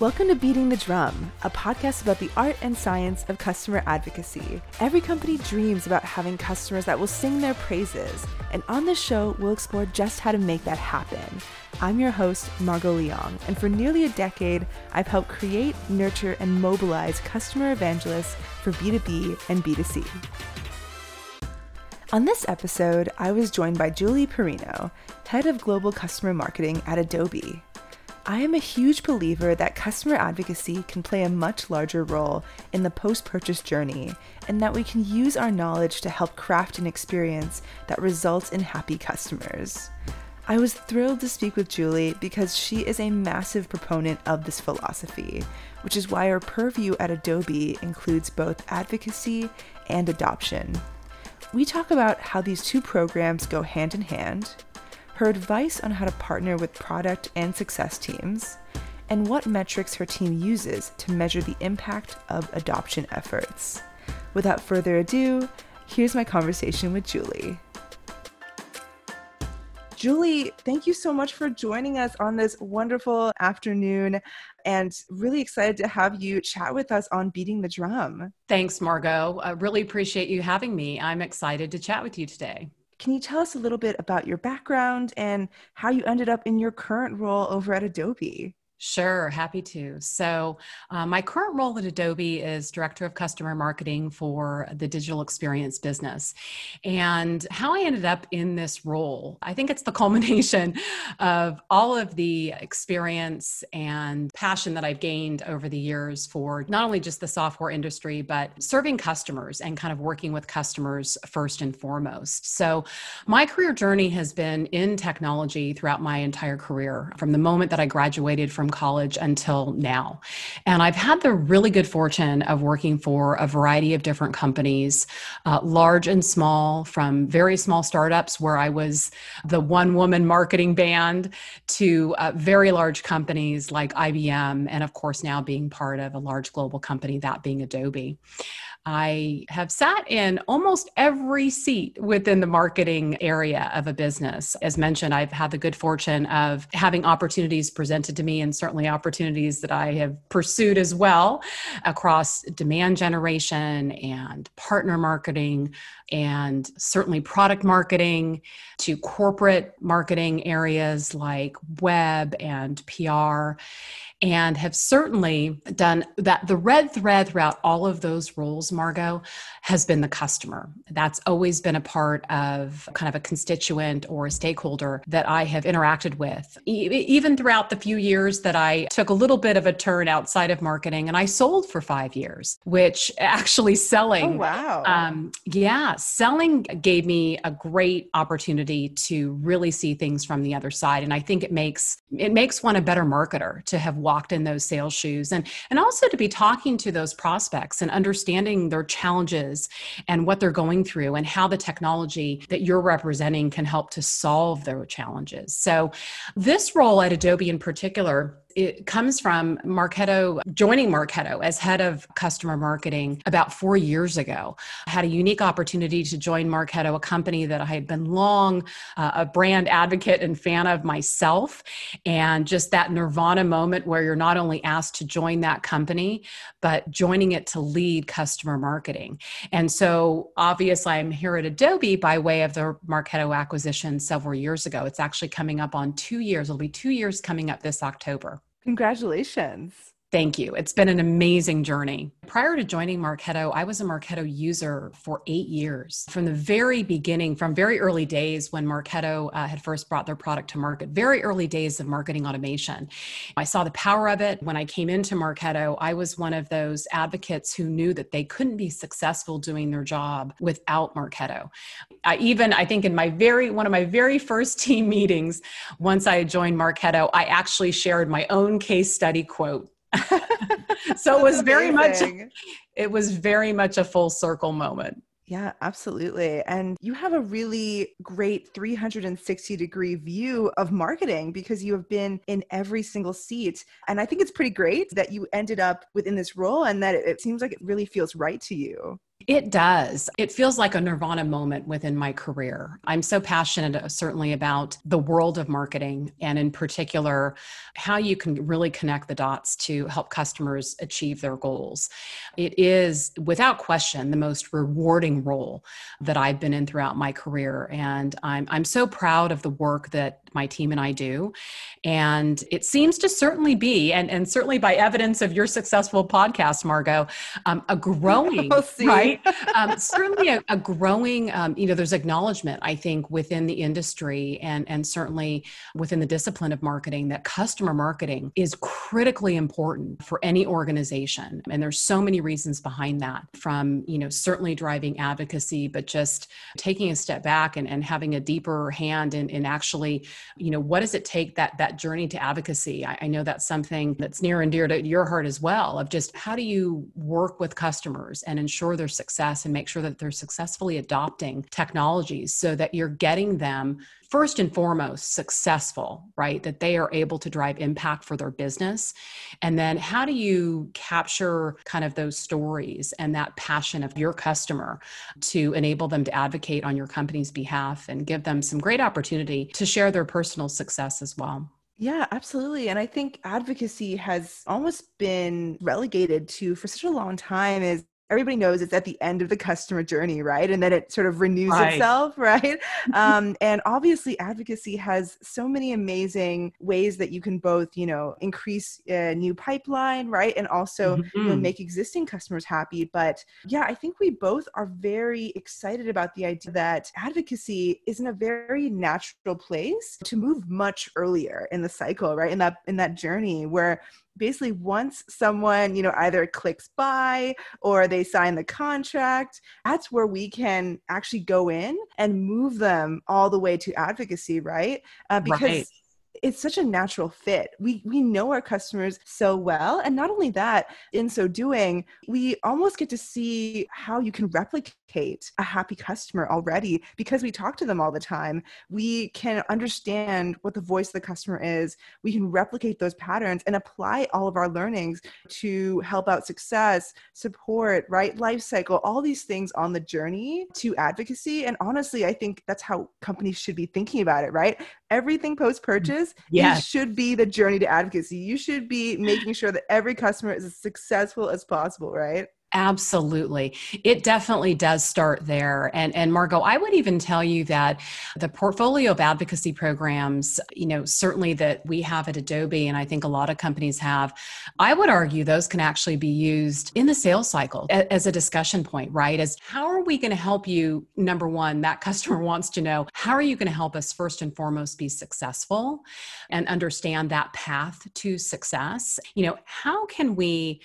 Welcome to Beating the Drum, a podcast about the art and science of customer advocacy. Every company dreams about having customers that will sing their praises, and on this show, we'll explore just how to make that happen. I'm your host, Margot Leong, and for nearly a decade, I've helped create, nurture, and mobilize customer evangelists for B2B and B2C. On this episode, I was joined by Julie Perino, head of global customer marketing at Adobe. I am a huge believer that customer advocacy can play a much larger role in the post purchase journey, and that we can use our knowledge to help craft an experience that results in happy customers. I was thrilled to speak with Julie because she is a massive proponent of this philosophy, which is why our purview at Adobe includes both advocacy and adoption. We talk about how these two programs go hand in hand, her advice on how to partner with product and success teams, and what metrics her team uses to measure the impact of adoption efforts. Without further ado, here's my conversation with Julie. Julie, thank you so much for joining us on this wonderful afternoon and really excited to have you chat with us on Beating the Drum. Thanks, Margot. I really appreciate you having me. I'm excited to chat with you today. Can you tell us a little bit about your background and how you ended up in your current role over at Adobe? Sure, happy to. So, uh, my current role at Adobe is Director of Customer Marketing for the digital experience business. And how I ended up in this role, I think it's the culmination of all of the experience and passion that I've gained over the years for not only just the software industry, but serving customers and kind of working with customers first and foremost. So, my career journey has been in technology throughout my entire career from the moment that I graduated from from college until now. And I've had the really good fortune of working for a variety of different companies, uh, large and small, from very small startups where I was the one woman marketing band to uh, very large companies like IBM, and of course, now being part of a large global company, that being Adobe. I have sat in almost every seat within the marketing area of a business. As mentioned, I've had the good fortune of having opportunities presented to me and certainly opportunities that I have pursued as well across demand generation and partner marketing and certainly product marketing to corporate marketing areas like web and PR and have certainly done that. The red thread throughout all of those roles, Margot, has been the customer. That's always been a part of kind of a constituent or a stakeholder that I have interacted with, e- even throughout the few years that I took a little bit of a turn outside of marketing and I sold for five years, which actually selling. Oh, wow. Um, yeah, selling gave me a great opportunity to really see things from the other side. And I think it makes it makes one a better marketer to have walked in those sales shoes and and also to be talking to those prospects and understanding their challenges and what they're going through and how the technology that you're representing can help to solve their challenges. So this role at Adobe in particular it comes from Marketo joining Marketo as head of customer marketing about four years ago. I had a unique opportunity to join Marketo, a company that I had been long uh, a brand advocate and fan of myself. And just that nirvana moment where you're not only asked to join that company, but joining it to lead customer marketing. And so obviously, I'm here at Adobe by way of the Marketo acquisition several years ago. It's actually coming up on two years. It'll be two years coming up this October. Congratulations. Thank you. It's been an amazing journey. Prior to joining Marketo, I was a Marketo user for eight years. From the very beginning, from very early days when Marketo uh, had first brought their product to market, very early days of marketing automation. I saw the power of it. When I came into Marketo, I was one of those advocates who knew that they couldn't be successful doing their job without Marketo. I even, I think in my very, one of my very first team meetings, once I joined Marketo, I actually shared my own case study quote so it was very much it was very much a full circle moment. Yeah, absolutely. And you have a really great 360 degree view of marketing because you have been in every single seat. And I think it's pretty great that you ended up within this role and that it, seems like it really feels right to you. It does. It feels like a nirvana moment within my career. I'm so passionate, uh, certainly, about the world of marketing and, in particular, how you can really connect the dots to help customers achieve their goals. It is, without question, the most rewarding role that I've been in throughout my career. And I'm, I'm so proud of the work that my team and I do. And it seems to certainly be, and, and certainly by evidence of your successful podcast, Margot, um, a growing, right? Um, certainly a, a growing, um, you know, there's acknowledgement, I think, within the industry and, and certainly within the discipline of marketing that customer marketing is critically important for any organization. And there's so many reasons behind that from, you know, certainly driving advocacy, but just taking a step back and, and having a deeper hand in, in actually you know what does it take that that journey to advocacy? I, I, know that's something that's near and dear to your heart as well of just how do you work with customers and ensure their success and make sure that they're successfully adopting technologies so that you're getting them first and foremost successful, right? That they are able to drive impact for their business. And then how do you capture kind of those stories and that passion of your customer to enable them to advocate on your company's behalf and give them some great opportunity to share their personal success as well? Yeah, absolutely. And I think advocacy has almost been relegated to for such a long time is everybody knows it's at the end of the customer journey, right? And then it sort of renews right. itself, right? um, and obviously, advocacy has so many amazing ways that you can both, you know, increase a new pipeline, right? And also mm-hmm. you know, mm-hmm. make existing customers happy. But yeah, I think we both are very excited about the idea that advocacy is in a very natural place to move much earlier in the cycle, right? In that in that journey where basically once someone you know either clicks buy or they sign the contract that's where we can actually go in and move them all the way to advocacy right uh, because right it's such a natural fit. We we know our customers so well and not only that, in so doing, we almost get to see how you can replicate a happy customer already because we talk to them all the time. We can understand what the voice of the customer is. We can replicate those patterns and apply all of our learnings to help out success, support, right? Life cycle, all these things on the journey to advocacy and honestly, I think that's how companies should be thinking about it, right? Everything mm-hmm. post purchase yes. should be the journey to advocacy. You should be making sure that every customer is as successful as possible, right? Absolutely. It definitely does start there. And and Margot, I would even tell you that the portfolio of advocacy programs, you know, certainly that we have at Adobe and I think a lot of companies have, I would argue those can actually be used in the sales cycle as a discussion point, right? As how are we going to help you number 1, that customer wants to know, how are you going to help us first and foremost be successful and understand that path to success? You know, how can we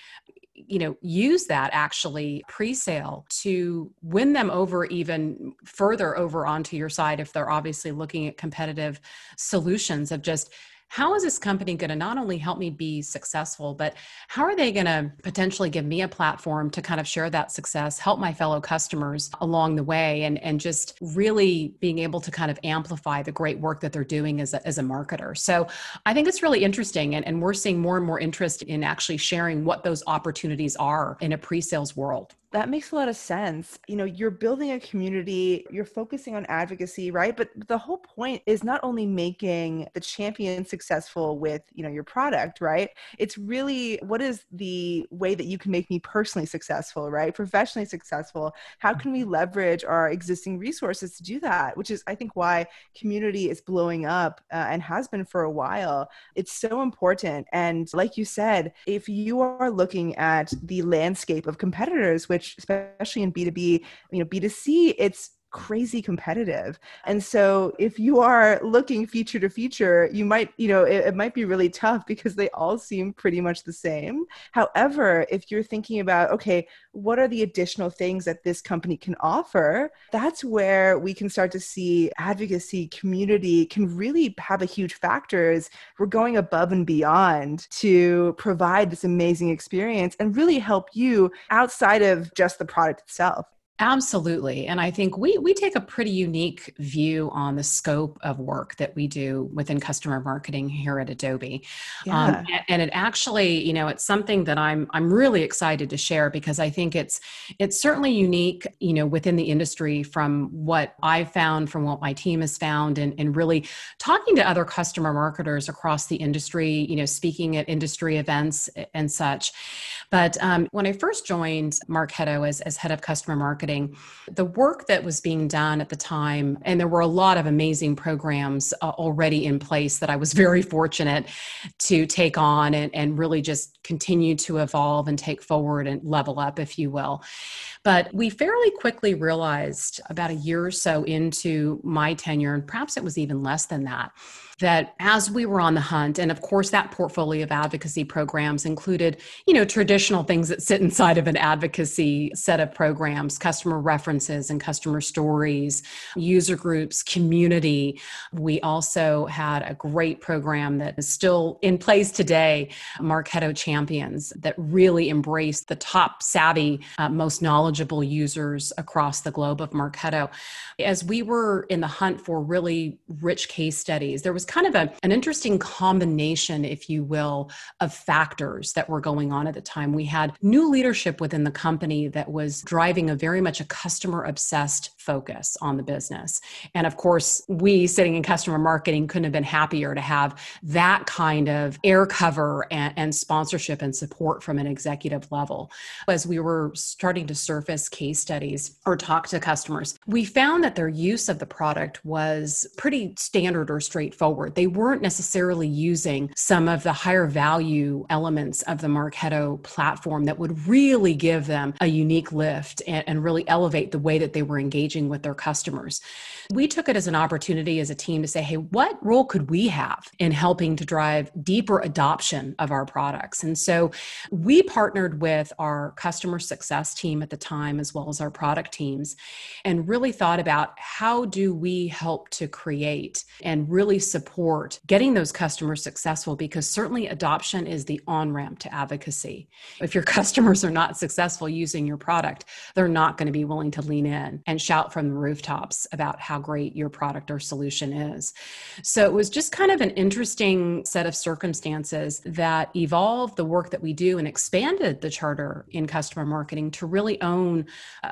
you know use that actually pre-sale to win them over even further over onto your side if they're obviously looking at competitive solutions of just how is this company going to not only help me be successful, but how are they going to potentially give me a platform to kind of share that success, help my fellow customers along the way, and, and just really being able to kind of amplify the great work that they're doing as a, as a marketer. So I think it's really interesting. And, and we're seeing more and more interest in actually sharing what those opportunities are in a pre sales world. That makes a lot of sense. You know, you're building a community, you're focusing on advocacy, right? But the whole point is not only making the champion successful with, you know, your product, right? It's really what is the way that you can make me personally successful, right? Professionally successful. How can we leverage our existing resources to do that? Which is I think why community is blowing up uh, and has been for a while. It's so important and like you said, if you are looking at the landscape of competitors which which especially in b2b you know b2c it's crazy competitive. And so if you are looking feature to feature you might you know it, it, might be really tough because they all seem pretty much the same. However if you're thinking about okay what are the additional things that this company can offer? That's where we can start to see advocacy community can really have a huge factor as we're going above and beyond to provide this amazing experience and really help you outside of just the product itself Absolutely. And I think we we take a pretty unique view on the scope of work that we do within customer marketing here at Adobe. Um, yeah. Um, and it actually, you know, it's something that I'm I'm really excited to share because I think it's it's certainly unique, you know, within the industry from what I've found, from what my team has found, and, and really talking to other customer marketers across the industry, you know, speaking at industry events and such. But um, when I first joined Marketo as, as head of customer marketing, the work that was being done at the time, and there were a lot of amazing programs uh, already in place that I was very fortunate to take on and, and really just continue to evolve and take forward and level up, if you will. But we fairly quickly realized about a year or so into my tenure, and perhaps it was even less than that, that as we were on the hunt and of course that portfolio of advocacy programs included you know traditional things that sit inside of an advocacy set of programs customer references and customer stories user groups community. We also had a great program that is still in place today marketo champions that really embraced the top savvy uh, most knowledgeable users across the globe of marketo. As we were in the hunt for really rich case studies there was kind of a, an interesting combination, if you will, of factors that were going on at the time. We had new leadership within the company that was driving a very much a customer obsessed focus on the business. And of course, we sitting in customer marketing couldn't have been happier to have that kind of air cover and, and sponsorship and support from an executive level. As we were starting to surface case studies or talk to customers, we found that their use of the product was pretty standard or straightforward forward. They weren't necessarily using some of the higher value elements of the Marketo platform that would really give them a unique lift and, and really elevate the way that they were engaging with their customers. We took it as an opportunity as a team to say, hey, what role could we have in helping to drive deeper adoption of our products? And so we partnered with our customer success team at the time, as well as our product teams, and really thought about how do we help to create and really support support getting those customers successful because certainly adoption is the on ramp to advocacy. If your customers are not successful using your product, they're not going to be willing to lean in and shout from the rooftops about how great your product or solution is. So it was just kind of an interesting set of circumstances that evolved the work that we do and expanded the charter in customer marketing to really own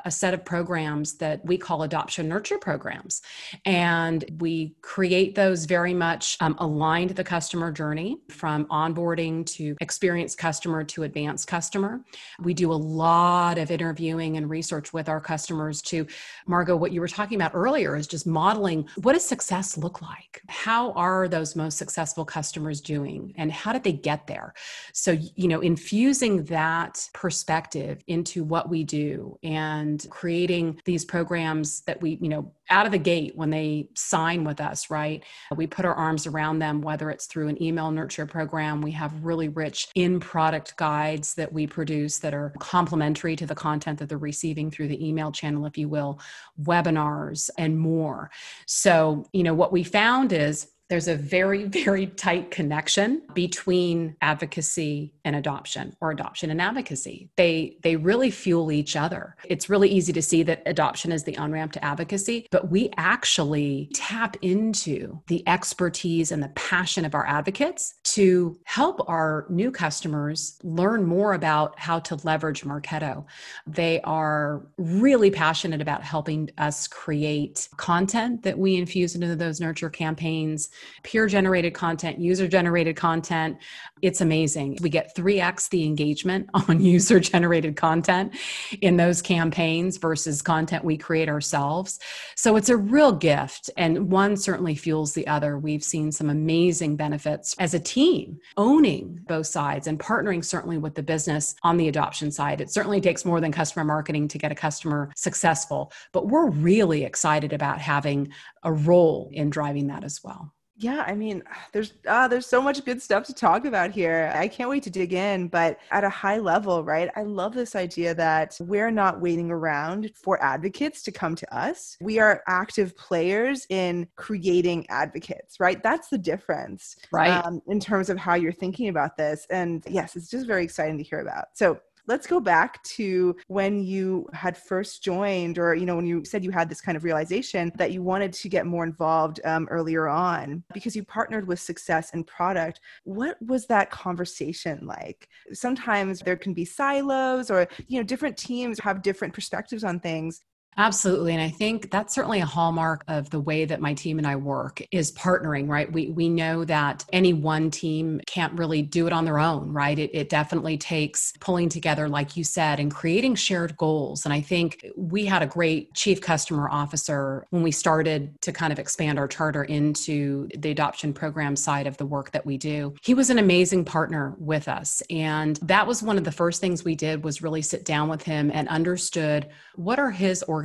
a set of programs that we call adoption nurture programs. And we create those very much um, aligned the customer journey from onboarding to experienced customer to advanced customer. We do a lot of interviewing and research with our customers to, Margot, what you were talking about earlier is just modeling what does success look like? How are those most successful customers doing? And how did they get there? So, you know, infusing that perspective into what we do and creating these programs that we, you know, out of the gate when they sign with us, right? We put our arms around them, whether it's through an email nurture program. We have really rich in product guides that we produce that are complementary to the content that they're receiving through the email channel, if you will, webinars, and more. So, you know, what we found is there's a very, very tight connection between advocacy and adoption or adoption and advocacy. They they really fuel each other. It's really easy to see that adoption is the on-ramp to advocacy, but we actually tap into the expertise and the passion of our advocates to help our new customers learn more about how to leverage Marketo. They are really passionate about helping us create content that we infuse into those nurture campaigns peer generated content, user generated content. It's amazing. We get 3x the engagement on user generated content in those campaigns versus content we create ourselves. So it's a real gift, and one certainly fuels the other. We've seen some amazing benefits as a team owning both sides and partnering certainly with the business on the adoption side. It certainly takes more than customer marketing to get a customer successful, but we're really excited about having a role in driving that as well. Yeah, I mean, there's uh, there's so much good stuff to talk about here. I can't wait to dig in, but at a high level, right? I love this idea that we're not waiting around for advocates to come to us. We are active players in creating advocates, right? That's the difference, right? Um, in terms of how you're thinking about this. And yes, it's just very exciting to hear about. So Let's go back to when you had first joined, or, you know, when you said you had this kind of realization that you wanted to get more involved um, earlier on because you partnered with success and product. What was that conversation like? Sometimes there can be silos or, you know, different teams have different perspectives on things. Absolutely. And I think that's certainly a hallmark of the way that my team and I work is partnering, right? We we know that any one team can't really do it on their own, right? It, it definitely takes pulling together, like you said, and creating shared goals. And I think we had a great chief customer officer when we started to kind of expand our charter into the adoption program side of the work that we do. He was an amazing partner with us. And that was one of the first things we did was really sit down with him and understood what are his organization's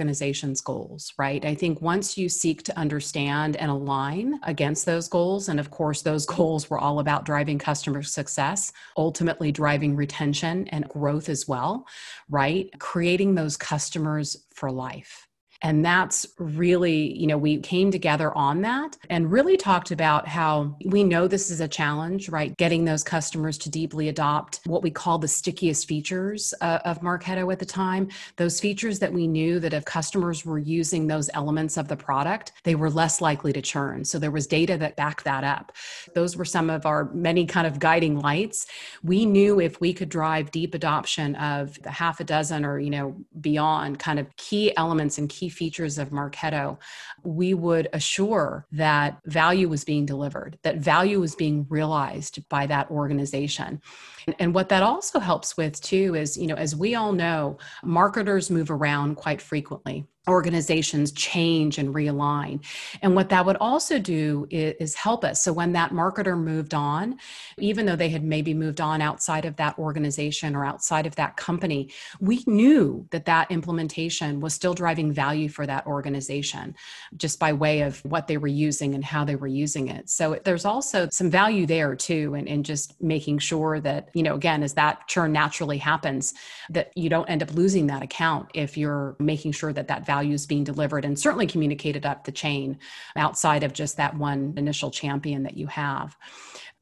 goals, right? I think once you seek to understand and align against those goals, and of course, those goals were all about driving customer success, ultimately driving retention and growth as well, right? Creating those customers for life. And that's really, you know, we came together on that and really talked about how we know this is a challenge, right? Getting those customers to deeply adopt what we call the stickiest features uh, of Marketo at the time. Those features that we knew that if customers were using those elements of the product, they were less likely to churn. So there was data that backed that up. Those were some of our many kind of guiding lights. We knew if we could drive deep adoption of the half a dozen or, you know, beyond kind of key elements and key key features of Marketo, we would assure that value was being delivered, that value was being realized by that organization. And what that also helps with too is, you know, as we all know, marketers move around quite frequently organizations change and realign. And what that would also do is, is, help us. So when that marketer moved on, even though they had maybe moved on outside of that organization or outside of that company, we knew that that implementation was still driving value for that organization just by way of what they were using and how they were using it. So there's also some value there too, and in, in just making sure that, you know, again, as that churn naturally happens, that you don't end up losing that account if you're making sure that that value values being delivered and certainly communicated up the chain outside of just that one initial champion that you have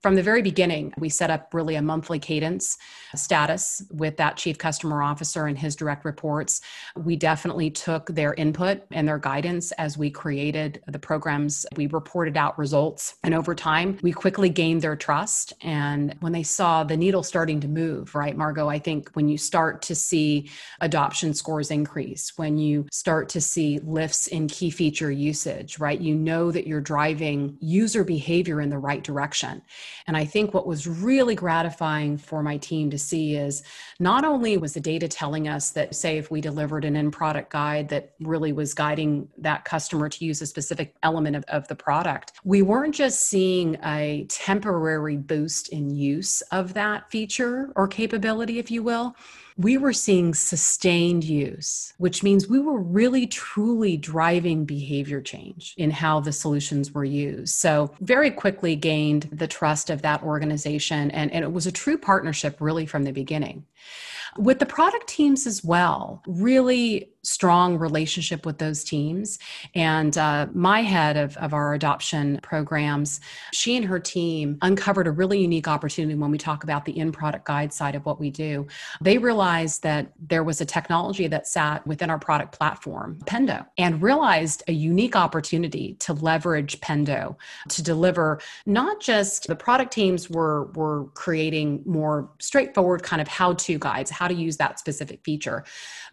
from the very beginning, we set up really a monthly cadence status with that chief customer officer and his direct reports. We definitely took their input and their guidance as we created the programs. We reported out results, and over time, we quickly gained their trust. And when they saw the needle starting to move, right, Margot, I think when you start to see adoption scores increase, when you start to see lifts in key feature usage, right, you know that you're driving user behavior in the right direction. And I think what was really gratifying for my team to see is not only was the data telling us that, say, if we delivered an in product guide that really was guiding that customer to use a specific element of, of the product, we weren't just seeing a temporary boost in use of that feature or capability, if you will we were seeing sustained use, which means we were really truly driving behavior change in how the solutions were used. So, very quickly gained the trust of that organization. And, and it was a true partnership, really, from the beginning. With the product teams as well, really strong relationship with those teams. And uh, my head of, of our adoption programs, she and her team uncovered a really unique opportunity when we talk about the in product guide side of what we do. They realized that there was a technology that sat within our product platform, Pendo, and realized a unique opportunity to leverage Pendo to deliver not just the product teams were, were creating more straightforward kind of how to guides, how to use that specific feature.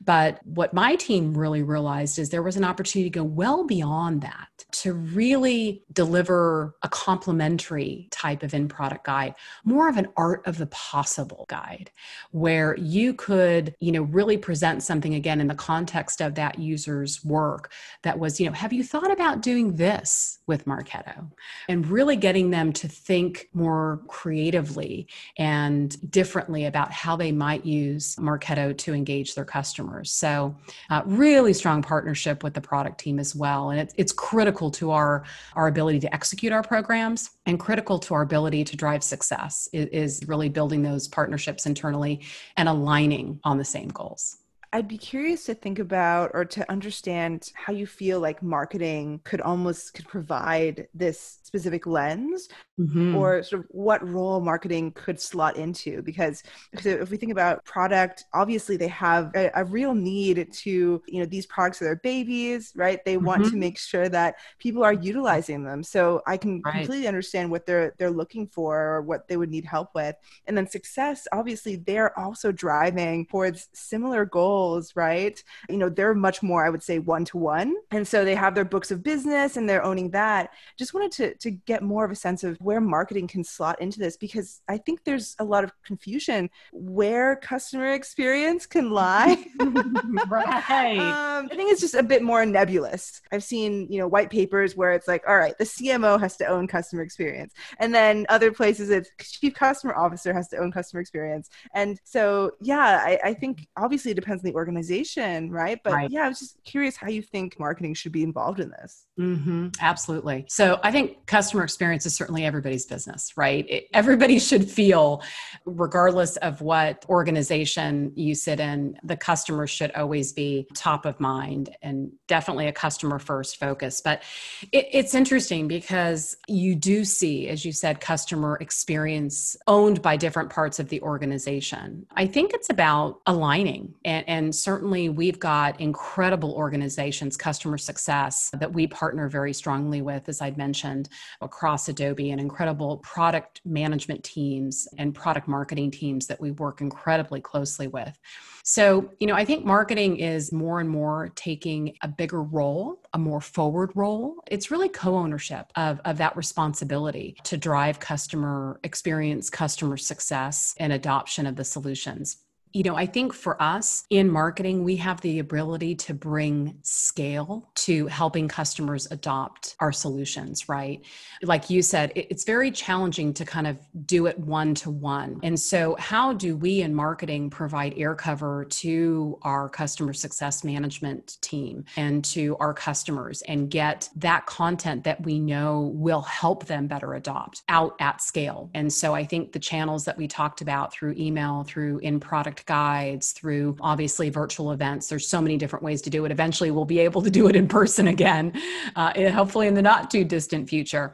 But what my team really realized is there was an opportunity to go well beyond that to really deliver a complementary type of in product guide, more of an art of the possible guide, where you could, you know, really present something again in the context of that user's work that was, you know, have you thought about doing this with Marketo? And really getting them to think more creatively and differently about how they might use Marketo to engage their customers. So, uh, really strong partnership with the product team as well. And it's, it's critical to our, our ability to execute our programs and critical to our ability to drive success is, is really building those partnerships internally and aligning on the same goals. I'd be curious to think about or to understand how you feel like marketing could almost could provide this specific lens mm-hmm. or sort of what role marketing could slot into because if we think about product obviously they have a, a real need to you know these products are their babies right they mm-hmm. want to mm-hmm. make sure that people are utilizing them so i can right. completely understand what they're they're looking for or what they would need help with and then success obviously they're also driving towards similar goals right you know they're much more i would say one to one and so they have their books of business and they're owning that just wanted to to get more of a sense of where marketing can slot into this because I think there's a lot of confusion where customer experience can lie. right. Um, I think it's just a bit more nebulous. I've seen, you know, white papers where it's like, all right, the CMO has to own customer experience. And then other places it's chief customer officer has to own customer experience. And so, yeah, I, I think obviously it depends on the organization, right? But right. yeah, I was just curious how you think marketing should be involved in this. Mm-hmm. Absolutely. So I think customer experience is certainly everybody's business, right? It, everybody should feel, regardless of what organization you sit in, the customer should always be top of mind and definitely a customer first focus. But it, it's interesting because you do see, as you said, customer experience owned by different parts of the organization. I think it's about aligning. And, and certainly we've got incredible organizations, customer success, that we partner very strongly with, as I'd mentioned across Adobe and incredible product management teams and product marketing teams that we work incredibly closely with. So, you know, I think marketing is more and more taking a bigger role, a more forward role. It's really co ownership of, of that responsibility to drive customer experience, customer success, and adoption of the solutions you know, I think for us in marketing, we have the ability to bring scale to helping customers adopt our solutions, right? Like you said, it's very challenging to kind of do it one to one. And so, how do we in marketing provide air cover to our customer success management team and to our customers and get that content that we know will help them better adopt out at scale? And so, I think the channels that we talked about through email, through in product guides, through obviously virtual events. There's so many different ways to do it. Eventually, we'll be able to do it in person again, uh, hopefully in the not too distant future.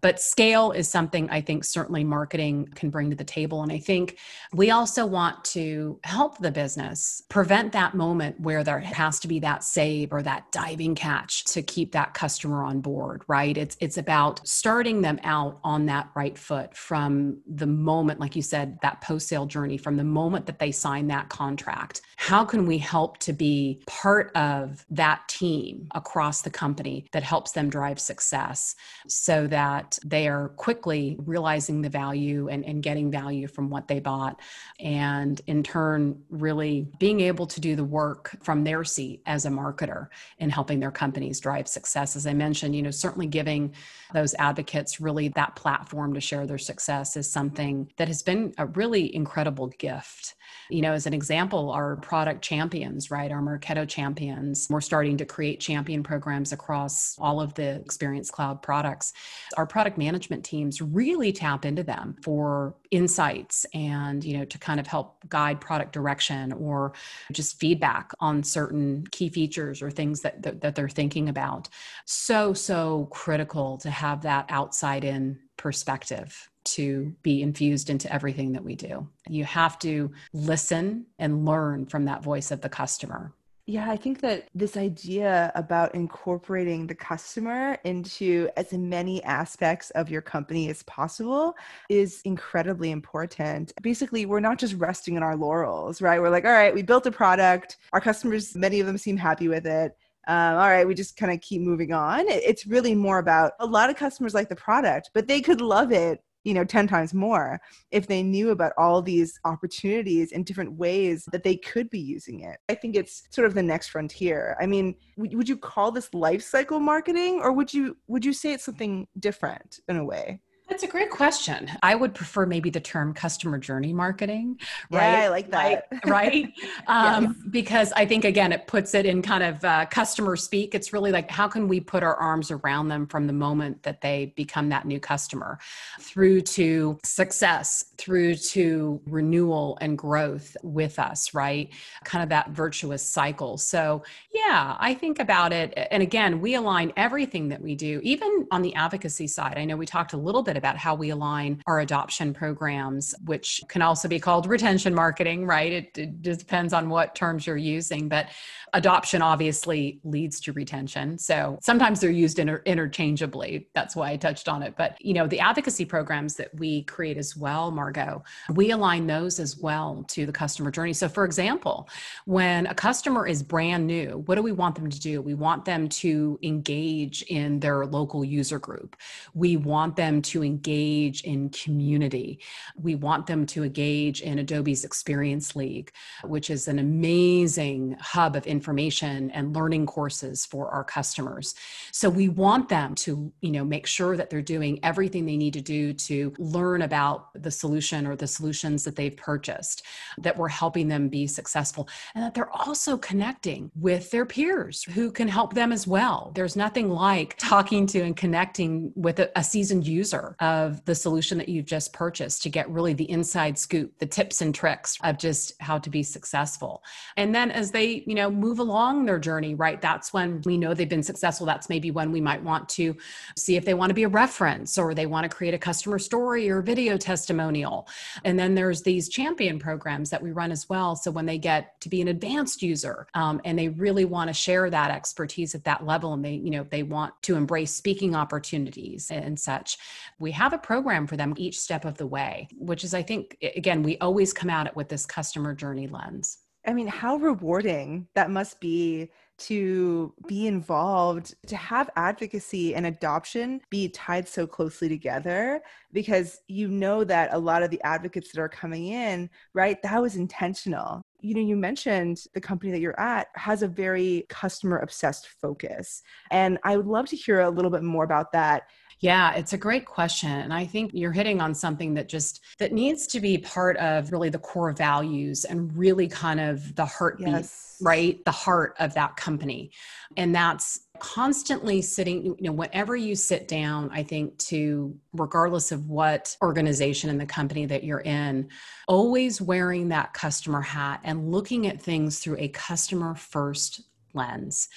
But scale is something I think certainly marketing can bring to the table. And I think we also want to help the business prevent that moment where there has to be that save or that diving catch to keep that customer on board, right? It's it's about starting them out on that right foot from the moment, like you said, that post-sale journey, from the moment that they sign that contract. How can we help to be part of that team across the company that helps them drive success so that they are quickly realizing the value and, and getting value from what they bought. And in turn, really being able to do the work from their seat as a marketer in helping their companies drive success. As I mentioned, you know, certainly giving those advocates really that platform to share their success is something that has been a really incredible gift. You know, as an example, our product champions, right? Our Marketo champions, we're starting to create champion programs across all of the Experience Cloud products. Our product management teams really tap into them for insights and, you know, to kind of help guide product direction or just feedback on certain key features or things that, that, that they're thinking about. So, so critical to have that outside in perspective to be infused into everything that we do. You have to listen and learn from that voice of the customer. Yeah, I think that this idea about incorporating the customer into as many aspects of your company as possible is incredibly important. Basically, we're not just resting on our laurels, right? We're like, all right, we built a product, our customers, many of them seem happy with it. Um, all right, we just kind of keep moving on. It's really more about a lot of customers like the product, but they could love it you know 10 times more if they knew about all these opportunities and different ways that they could be using it. I think it's sort of the next frontier. I mean would you call this life cycle marketing or would you would you say it's something different in a way That's a great question. I would prefer maybe the term customer journey marketing. Right? Yeah, I like that. Right. right? Um, yes. Because I think, again, it puts it in kind of uh, customer speak. It's really like, how can we put our arms around them from the moment that they become that new customer through to success, through to renewal and growth with us, right? Kind of that virtuous cycle. So, yeah, I think about it. And again, we align everything that we do, even on the advocacy side. I know we talked a little bit about how we align our adoption programs, which can also be called retention marketing, right? It, it depends on what terms you're using, but adoption obviously leads to retention. So sometimes they're used inter- interchangeably. That's why I touched on it. But, you know, the advocacy programs that we create as well, Margot, we align those as well to the customer journey. So, for example, when a customer is brand new, what do we want them to do? We want them to engage in their local user group. We want them to engage in community. We want them to engage in Adobe's Experience League, which is an amazing hub of information and learning courses for our customers. So we want them to, you know, make sure that they're doing everything they need to do to learn about the solution or the solutions that they've purchased, that we're helping them be successful, and that they're also connecting with their peers who can help them as well. There's nothing like talking to and connecting with a, a seasoned user of the solution that you've just purchased to get really the inside scoop, the tips and tricks of just how to be successful. And then as they, you know, move along their journey, right? That's when we know they've been successful. That's maybe when we might want to see if they want to be a reference or they want to create a customer story or video testimonial. And then there's these champion programs that we run as well. So when they get to be an advanced user um, and they really want to share that expertise at that level and they, you know, they want to embrace speaking opportunities and such, we have a program for them each step of the way, which is, I think, again, we always come at it with this customer journey lens. I mean, how rewarding that must be to be involved, to have advocacy and adoption be tied so closely together because you know that a lot of the advocates that are coming in, right, that was intentional. You know, you mentioned the company that you're at has a very customer obsessed focus. And I would love to hear a little bit more about that yeah, it's a great question. And I think you're hitting on something that just that needs to be part of really the core values and really kind of the heartbeat, yes. right? The heart of that company. And that's constantly sitting you know whenever you sit down i think to regardless of what organization and the company that you're in always wearing that customer hat and looking at things through a customer first lens.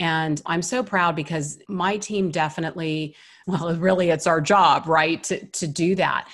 And I'm so proud because my team definitely, well, really, it's our job, right, to, to do that.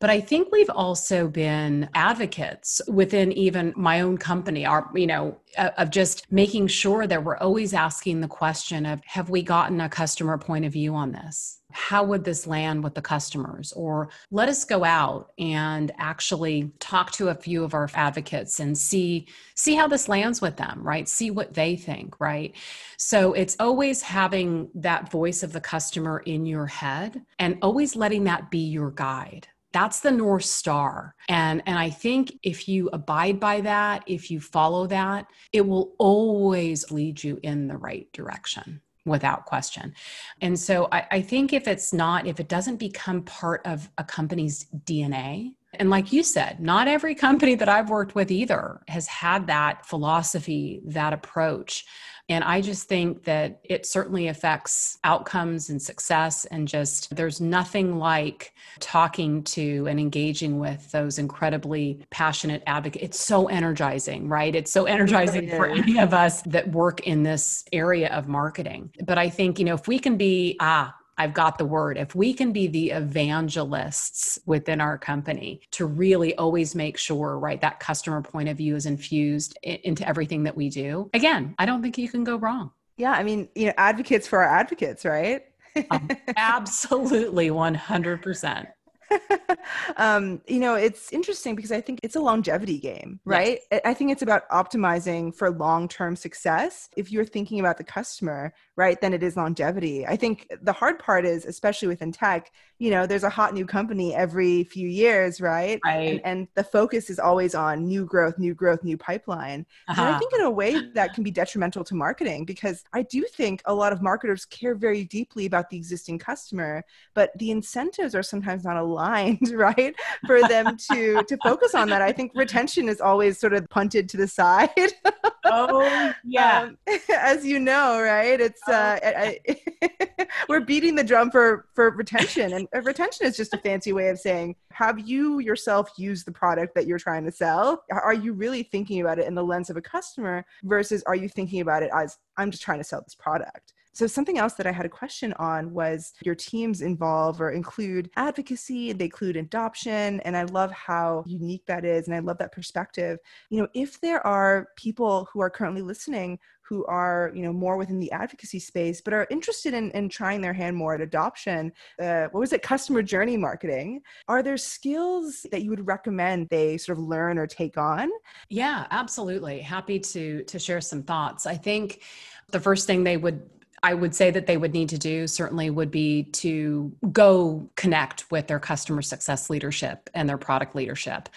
But I think we've also been advocates within even my own company, our, you know, of just making sure that we're always asking the question of have we gotten a customer point of view on this? how would this land with the customers? Or let us go out and actually talk to a few of our advocates and see see how this lands with them right? See what they think right? So it's always having that voice of the customer in your head and always letting that be your guide that's the north star and and i think if you abide by that if you follow that it will always lead you in the right direction without question. And so I, I, think if it's not, if it doesn't become part of a company's DNA, and like you said, not every company that I've worked with either has had that philosophy, that approach. And I just think that it certainly affects outcomes and success. And just there's nothing like talking to and engaging with those incredibly passionate advocates. It's so energizing, right? It's so energizing for any of us that work in this area of marketing. But I think, you know, if we can be, ah, I've got the word. If we can be the evangelists within our company to really always make sure, right, that customer point of view is infused into everything that we do, again, I don't think you can go wrong. Yeah. I mean, you know, advocates for our advocates, right? um, absolutely 100%. um, you know, it's interesting because I think it's a longevity game, right? Yes. I think it's about optimizing for long term success. If you're thinking about the customer, right, then it is longevity. I think the hard part is, especially within tech, you know, there's a hot new company every few years, right? Right. And, and the focus is always on new growth, new growth, new pipeline. Uh-huh. And I uh-huh. think in a way that can be detrimental to marketing because I do think a lot of marketers care very deeply about the existing customer, but the incentives are sometimes not aligned, right? For them to to focus on that. I think retention is always sort of punted to the side. oh yeah. Um, as you know, right? It's oh. uh I, I, we're beating the drum for for retention and retention is just a fancy way of saying have you yourself used the product that you're trying to sell? Are you really thinking about it in the lens of a customer versus are you thinking about it as I'm just trying to sell this product? So, something else that I had a question on was your teams involve or include advocacy, they include adoption. And I love how unique that is. And I love that perspective. You know, if there are people who are currently listening who are you know more within the advocacy space but are interested in, in trying their hand more at adoption uh, what was it customer journey marketing are there skills that you would recommend they sort of learn or take on yeah absolutely happy to to share some thoughts i think the first thing they would I would say that they would need to do certainly would be to go connect with their customer success leadership and their product leadership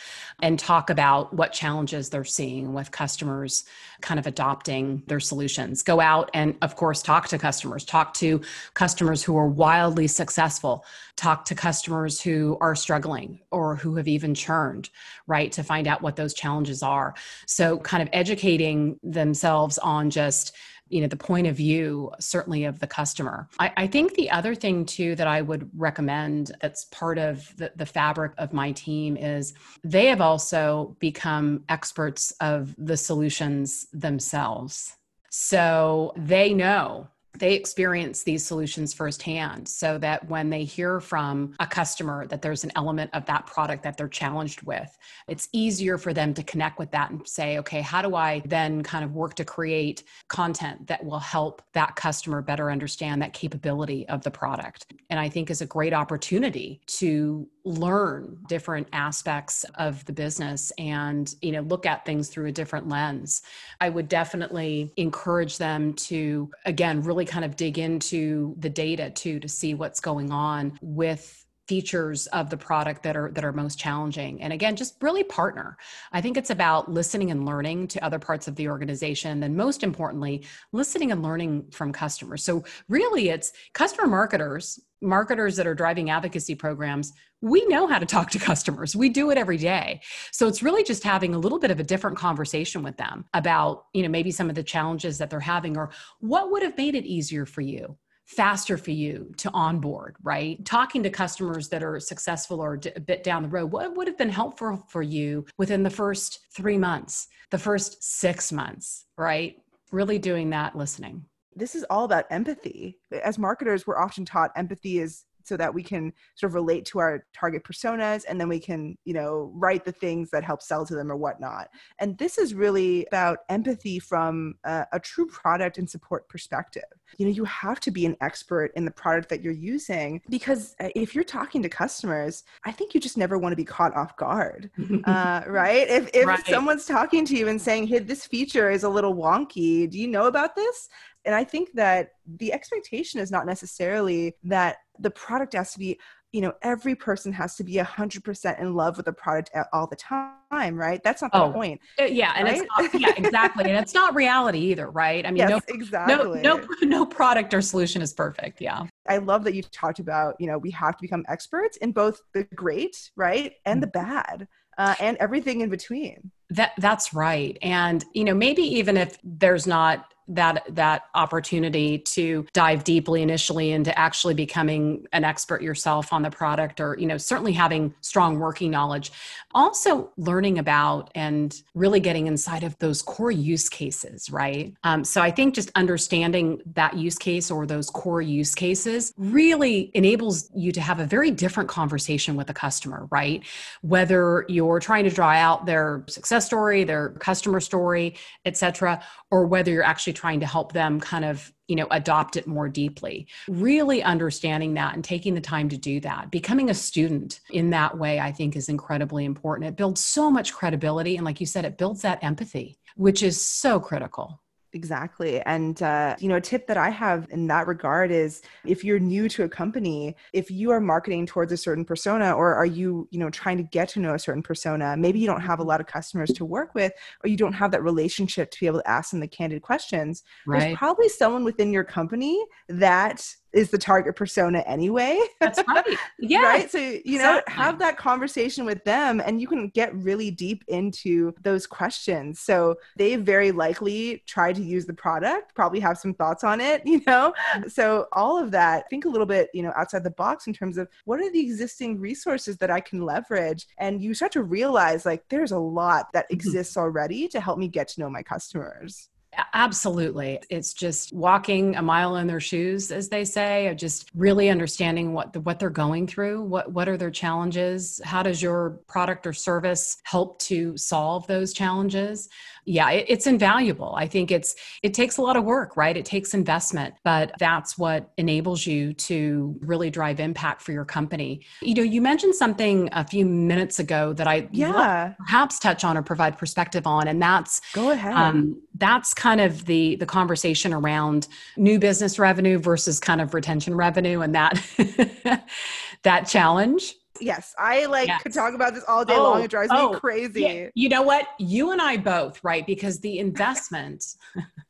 and talk about what challenges they're seeing with customers kind of adopting their solutions. Go out and, of course, talk to customers, talk to customers who are wildly successful, talk to customers who are struggling or who have even churned, right, to find out what those challenges are. So, kind of educating themselves on just you know the point of view certainly of the customer. I, I, think the other thing too that i would recommend that's part of the, the fabric of my team is they have also become experts of the solutions themselves. So they know they experience these solutions firsthand so that when they hear from a customer that there's an element of that product that they're challenged with, it's easier for them to connect with that and say, okay, how do I then kind of work to create content that will help that customer better understand that capability of the product? And I think is a great opportunity to learn different aspects of the business and you know look at things through a different lens. I would definitely encourage them to again really kind of dig into the data too to see what's going on with features of the product that are that are most challenging. And again just really partner. I think it's about listening and learning to other parts of the organization and most importantly listening and learning from customers. So really it's customer marketers marketers that are driving advocacy programs. We know how to talk to customers. We do it every day. So it's really just having a little bit of a different conversation with them about you know maybe some of the challenges that they're having or what would have made it easier for you faster for you to onboard, right? Talking to customers that are successful or a bit down the road, what would have been helpful for you within the first three months, the first six months, right? Really doing that listening. This is all about empathy. As marketers, we're often taught empathy is so that we can sort of relate to our target personas and then we can you know write the things that help sell to them or whatnot. And this is really about empathy from a, a true product and support perspective. You know you have to be an expert in the product that you're using because uh, if you're talking to customers i think you just never want to be caught off guard uh, right? If, if right. someone's talking to you and saying hey this feature is a little wonky. Do you know about this and I think that the expectation is not necessarily that the product has to be, you know, every person has to be 100% in love with the product all the time, right? That's not the oh, point. Uh, yeah. And right? it's not, yeah, exactly. and it's not reality either, right? I mean, yes, no, exactly. No, no, no product or solution is perfect. Yeah. I love that you talked about, you know, we have to become experts in both the great, right, and the mm. bad, uh, and everything in between. That that's right. And you know, maybe even if there's not that that opportunity to dive deeply initially into actually becoming an expert yourself on the product or you know certainly having strong working knowledge also learning about and really getting inside of those core use cases right um, so i think just understanding that use case or those core use cases really enables you to have a very different conversation with a customer right whether you're trying to draw out their success story their customer story etc or whether you're actually trying to help them kind of you know adopt it more deeply. Really understanding that and taking the time to do that. Becoming a student in that way i think is incredibly important. It builds so much credibility and like you said it builds that empathy which is so critical Exactly. And, uh, you know, a tip that I have in that regard is if you're new to a company, if you are marketing towards a certain persona or are you, you know, trying to get to know a certain persona, maybe you don't have a lot of customers to work with or you don't have that relationship to be able to ask them the candid questions. Right. There's probably someone within your company that is the target persona anyway. That's right. Yeah. right. So, you know, exactly. have that conversation with them and you can get really deep into those questions. So they very likely try to use the product, probably have some thoughts on it, you know? So all of that, think a little bit, you know, outside the box in terms of what are the existing resources that I can leverage? And you start to realize like there's a lot that mm-hmm. exists already to help me get to know my customers. Absolutely. It's just walking a mile in their shoes, as they say, just really understanding what the, what they're going through, what what are their challenges, how does your product or service help to solve those challenges? Yeah it, it's invaluable. I think it's it takes a lot of work right? It takes investment but that's what enables you to really drive impact for your company. You know you mentioned something a few minutes ago that i yeah. perhaps touch on or provide perspective on and that's go ahead. um, that's kind of the the conversation around new business revenue versus kind of retention revenue and that that challenge yes, I like yes. could talk about this all day oh, long. It drives oh, me crazy. Yeah. You know what? You and I both, right? Because the investment,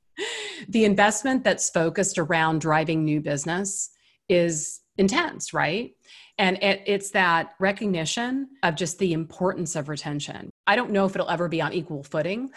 the investment that's focused around driving new business is intense, right? And it, it's that recognition of just the importance of retention. I don't know if it'll ever be on equal footing,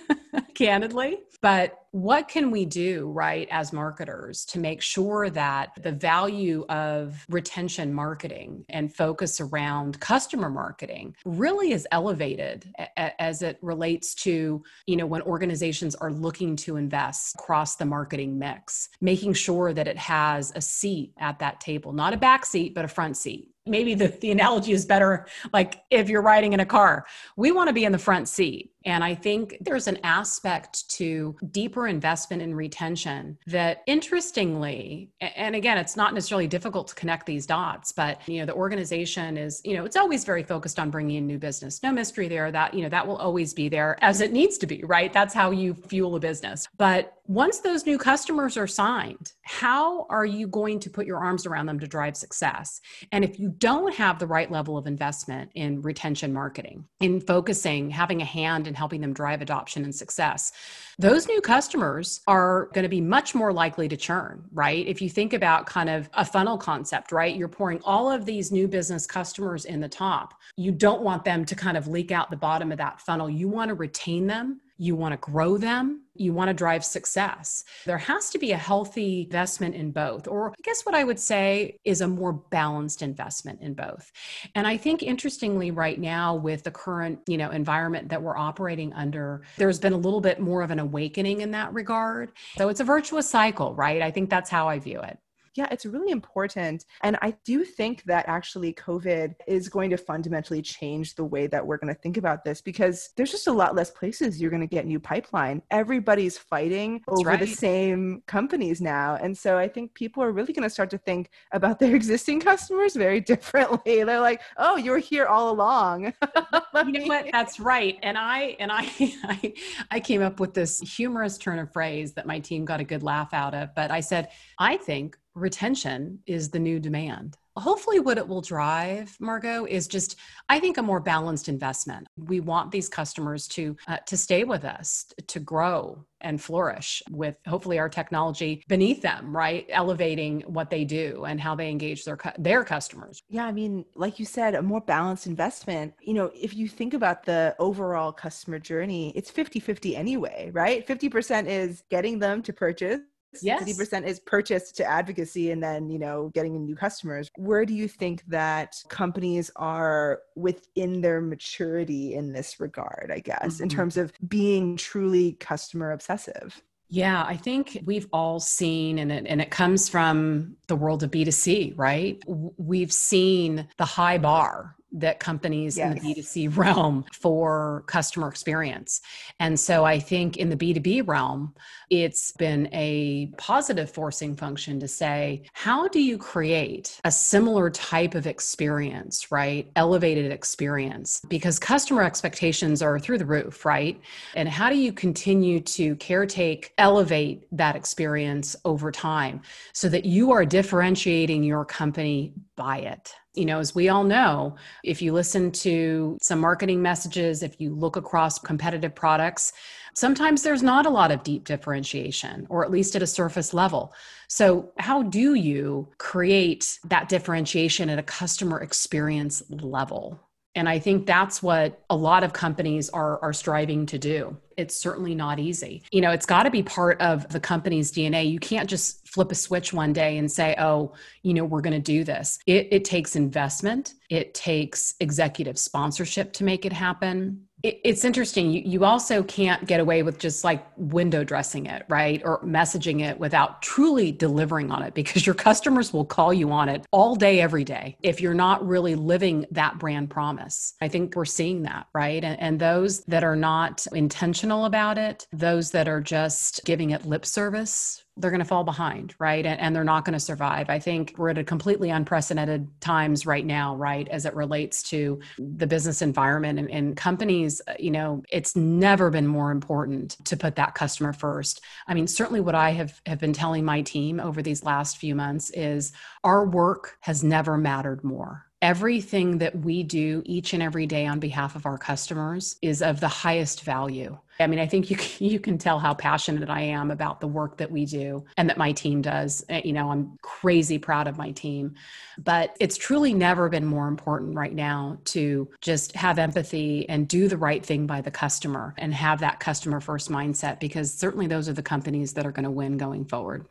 candidly, but what can we do, right, as marketers to make sure that the value of retention marketing and focus around customer marketing really is elevated as it relates to, you know, when organizations are looking to invest across the marketing mix, making sure that it has a seat at that table, not a back seat, but a front seat. Maybe the, the analogy is better like if you're riding in a car we want to be in the front seat. And i think there's an aspect to deeper investment in retention that interestingly and again it's not necessarily difficult to connect these dots but you know the organization is you know it's always very focused on bringing in new business. No mystery there. That you know that will always be there as it needs to be right? That's how you fuel a business. But once those new customers are signed how are you going to put your arms around them to drive success? And if you don't have the right level of investment in retention marketing, in focusing, having a hand in helping them drive adoption and success, those new customers are going to be much more likely to churn, right? If you think about kind of a funnel concept, right? You're pouring all of these new business customers in the top. You don't want them to kind of leak out the bottom of that funnel. You want to retain them you want to grow them, you want to drive success. There has to be a healthy investment in both. Or I guess what I would say is a more balanced investment in both. And I think interestingly right now with the current, you know, environment that we're operating under, there's been a little bit more of an awakening in that regard. So it's a virtuous cycle, right? I think that's how I view it yeah, it's really important. And I do think that actually COVID is going to fundamentally change the way that we're going to think about this because there's just a lot less places you're going to get new pipeline. Everybody's fighting That's over right. the same companies now. And so I think people are really going to start to think about their existing customers very differently. They're like, oh, you were here all along. you know what? That's right. And I, and I, I, I came up with this humorous turn of phrase that my team got a good laugh out of, but I said, I think retention is the new demand. Hopefully, what it will drive, Margot, is just I think a more balanced investment. We want these customers to uh, to stay with us, to grow and flourish with hopefully our technology beneath them, right? Elevating what they do and how they engage their their customers. Yeah, I mean, like you said, a more balanced investment. You know, if you think about the overall customer journey, it's 50-50 anyway, right? 50% is getting them to purchase Yes. 50% is purchased to advocacy and then, you know, getting new customers. Where do you think that companies are within their maturity in this regard, I guess, mm-hmm. in terms of being truly customer obsessive? Yeah, I think we've all seen, and it, and it comes from the world of B2C, right? We've seen the high bar that companies yes. in the B2C realm for customer experience. And so I think in the B2B realm, it's been a positive forcing function to say, how do you create a similar type of experience, right? Elevated experience, because customer expectations are through the roof, right? And how do you continue to caretake, elevate that experience over time so that you are differentiating your company by it? You know, as we all know, if you listen to some marketing messages, if you look across competitive products, sometimes there's not a lot of deep differentiation, or at least at a surface level. So, how do you create that differentiation at a customer experience level? And I think that's what a lot of companies are, are striving to do. It's certainly not easy. You know, it's got to be part of the company's DNA. You can't just flip a switch one day and say, oh, you know, we're going to do this. It, it takes investment, it takes executive sponsorship to make it happen it's interesting. You, you also can't get away with just like window dressing it, right? Or messaging it without truly delivering on it because your customers will call you on it all day, every day if you're not really living that brand promise. I think we're seeing that, right? And, and those that are not intentional about it, those that are just giving it lip service, they're going to fall behind, right? And, and they're not going to survive. I think we're at a completely unprecedented times right now, right? As it relates to the business environment and, and companies, uh, you know, it's never been more important to put that customer first. I mean, certainly what I have, have been telling my team over these last few months is our work has never mattered more everything that we do each and every day on behalf of our customers is of the highest value. I mean, I think you you can tell how passionate I am about the work that we do and that my team does. Eh, you know, I'm crazy proud of my team. But it's truly never been more important right now to just have empathy and do the right thing by the customer and have that customer first mindset because certainly those are the companies that are going to win going forward.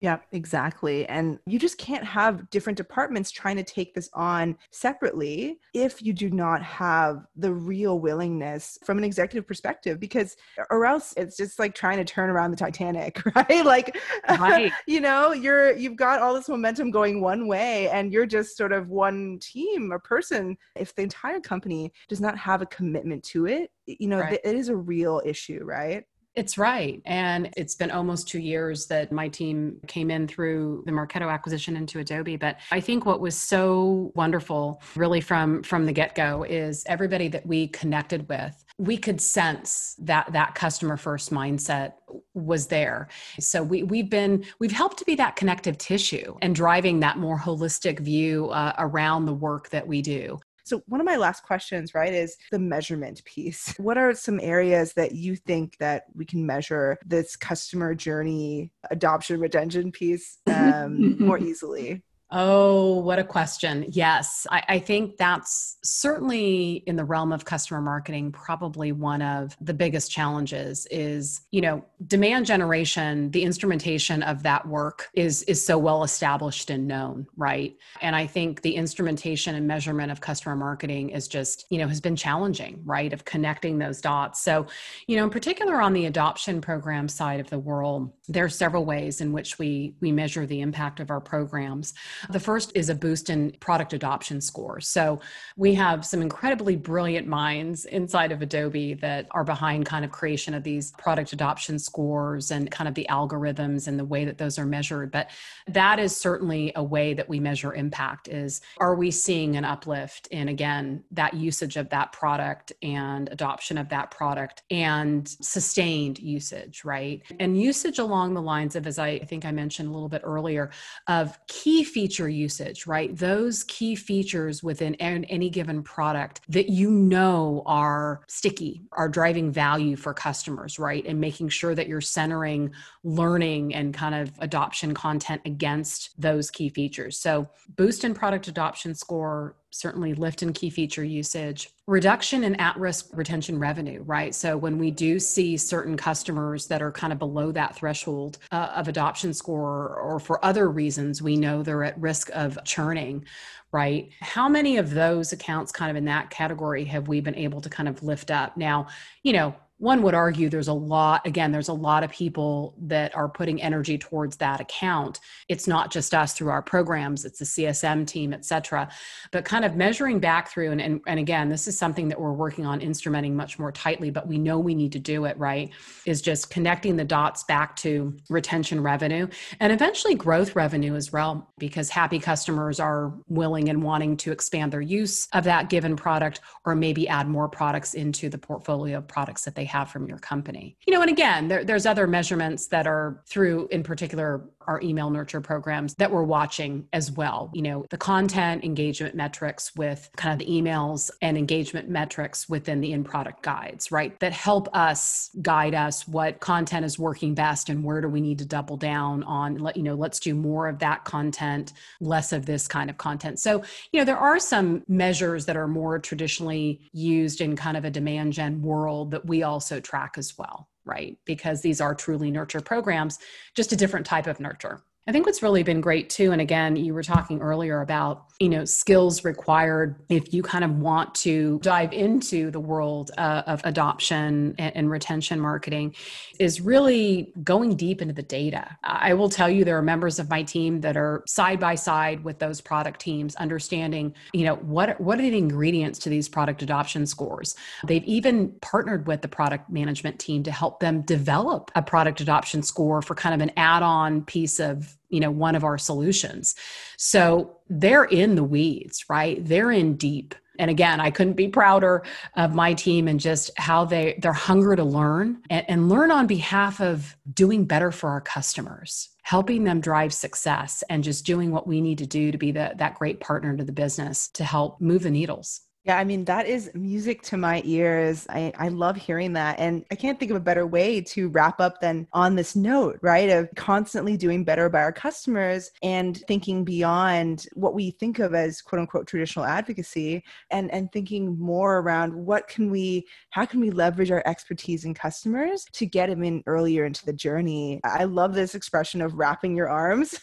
Yeah, exactly. And you just can't have different departments trying to take this on separately if you do not have the real willingness from an executive perspective, because or else it's just like trying to turn around the Titanic, right? Like, right. you know, you're you've got all this momentum going one way, and you're just sort of one team or person. If the entire company does not have a commitment to it, you know, right. th- it is a real issue, right? It's right. And it's been almost two years that my team came in through the Marketo acquisition into Adobe. But I think what was so wonderful really from from the get-go is everybody that we connected with, we could sense that that customer first mindset was there. So we we've been we've helped to be that connective tissue and driving that more holistic view uh, around the work that we do. So, one of my last questions, right, is the measurement piece. What are some areas that you think that we can measure this customer journey adoption retention piece um, more easily? Oh, what a question. Yes, I, I, think that's certainly in the realm of customer marketing, probably one of the biggest challenges is, you know, demand generation, the instrumentation of that work is is so well established and known, right? And I think the instrumentation and measurement of customer marketing is just, you know, has been challenging, right? Of connecting those dots. So, you know, in particular on the adoption program side of the world, there are several ways in which we we measure the impact of our programs. The first is a boost in product adoption score. So we have some incredibly brilliant minds inside of Adobe that are behind kind of creation of these product adoption scores and kind of the algorithms and the way that those are measured. But that is certainly a way that we measure impact is are we seeing an uplift in again that usage of that product and adoption of that product and sustained usage, right? And usage along the lines of as I think I mentioned a little bit earlier of key features feature usage, right? Those key features within any given product that you know are sticky, are driving value for customers, right? And making sure that you're centering learning and kind of adoption content against those key features. So, boost in product adoption score, certainly lift in key feature usage, reduction in at risk retention revenue, right? So when we do see certain customers that are kind of below that threshold uh, of adoption score, or for other reasons, we know they're at risk of churning, right? How many of those accounts kind of in that category have we been able to kind of lift up? Now, you know, one would argue there's a lot again there's a lot of people that are putting energy towards that account. It's not just us through our programs it's the csm team et cetera. But kind of measuring back through and, and, and again this is something that we're working on instrumenting much more tightly but we know we need to do it right is just connecting the dots back to retention revenue and eventually growth revenue as well because happy customers are willing and wanting to expand their use of that given product or maybe add more products into the portfolio of products that they have from your company. You know, and again, there, there's other measurements that are through, in particular, our email nurture programs that we're watching as well. You know, the content engagement metrics with kind of the emails and engagement metrics within the in product guides, right? That help us guide us what content is working best and where do we need to double down on, let you know, let's do more of that content, less of this kind of content. So, you know, there are some measures that are more traditionally used in kind of a demand gen world that we also track as well right? Because these are truly nurture programs, just a different type of nurture. I think what's really been great too, and again, you were talking earlier about, you know, skills required if you kind of want to dive into the world uh, of adoption and, and, retention marketing, is really going deep into the data. I will tell you, there are members of my team that are side by side with those product teams, understanding, you know, what what are the ingredients to these product adoption scores. They've even partnered with the product management team to help them develop a product adoption score for kind of an add-on piece of you know one of our solutions. So they're in the weeds right? They're in deep. And again i couldn't be prouder of my team and just how they their hunger to learn and, and learn on behalf of doing better for our customers helping them drive success and just doing what we need to do to be the, that great partner to the business to help move the needles yeah, I mean, that is music to my ears. I, I love hearing that. And I can't think of a better way to wrap up than on this note, right? Of constantly doing better by our customers and thinking beyond what we think of as quote unquote traditional advocacy and, and thinking more around what can we, how can we leverage our expertise in customers to get them in earlier into the journey? I love this expression of wrapping your arms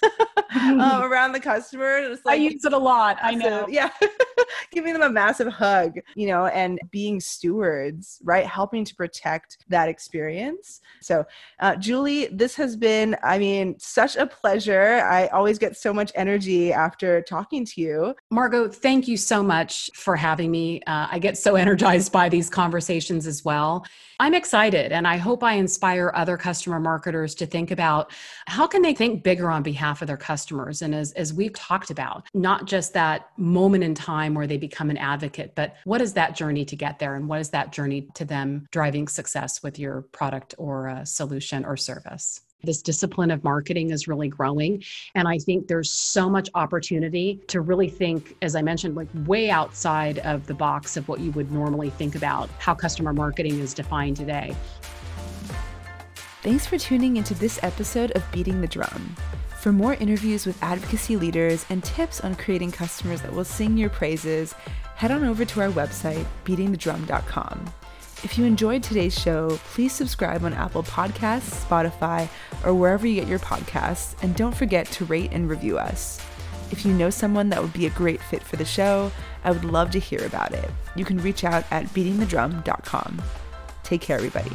um, around the customer. Like, I use it a lot. I know. Yeah. Giving them a massive hug, you know, and being stewards, right? Helping to protect that experience. So, uh, Julie, this has been, I mean, such a pleasure. I always get so much energy after talking to you. Margot, thank you so much for having me. Uh, I get so energized by these conversations as well. I'm excited and I hope I inspire other customer marketers to think about how can they think bigger on behalf of their customers and as as we've talked about, not just that moment in time where they become an advocate, but what is that journey to get there and what is that journey to them driving success with your product or a solution or service? this discipline of marketing is really growing and i think there's so much opportunity to really think as i mentioned like way outside of the box of what you would normally think about how customer marketing is defined today thanks for tuning into this episode of beating the drum for more interviews with advocacy leaders and tips on creating customers that will sing your praises head on over to our website beatingthedrum.com if you enjoyed today's show, please subscribe on Apple Podcasts, Spotify, or wherever you get your podcasts, and don't forget to rate and review us. If you know someone that would be a great fit for the show, I would love to hear about it. You can reach out at beatingthedrum.com. Take care, everybody.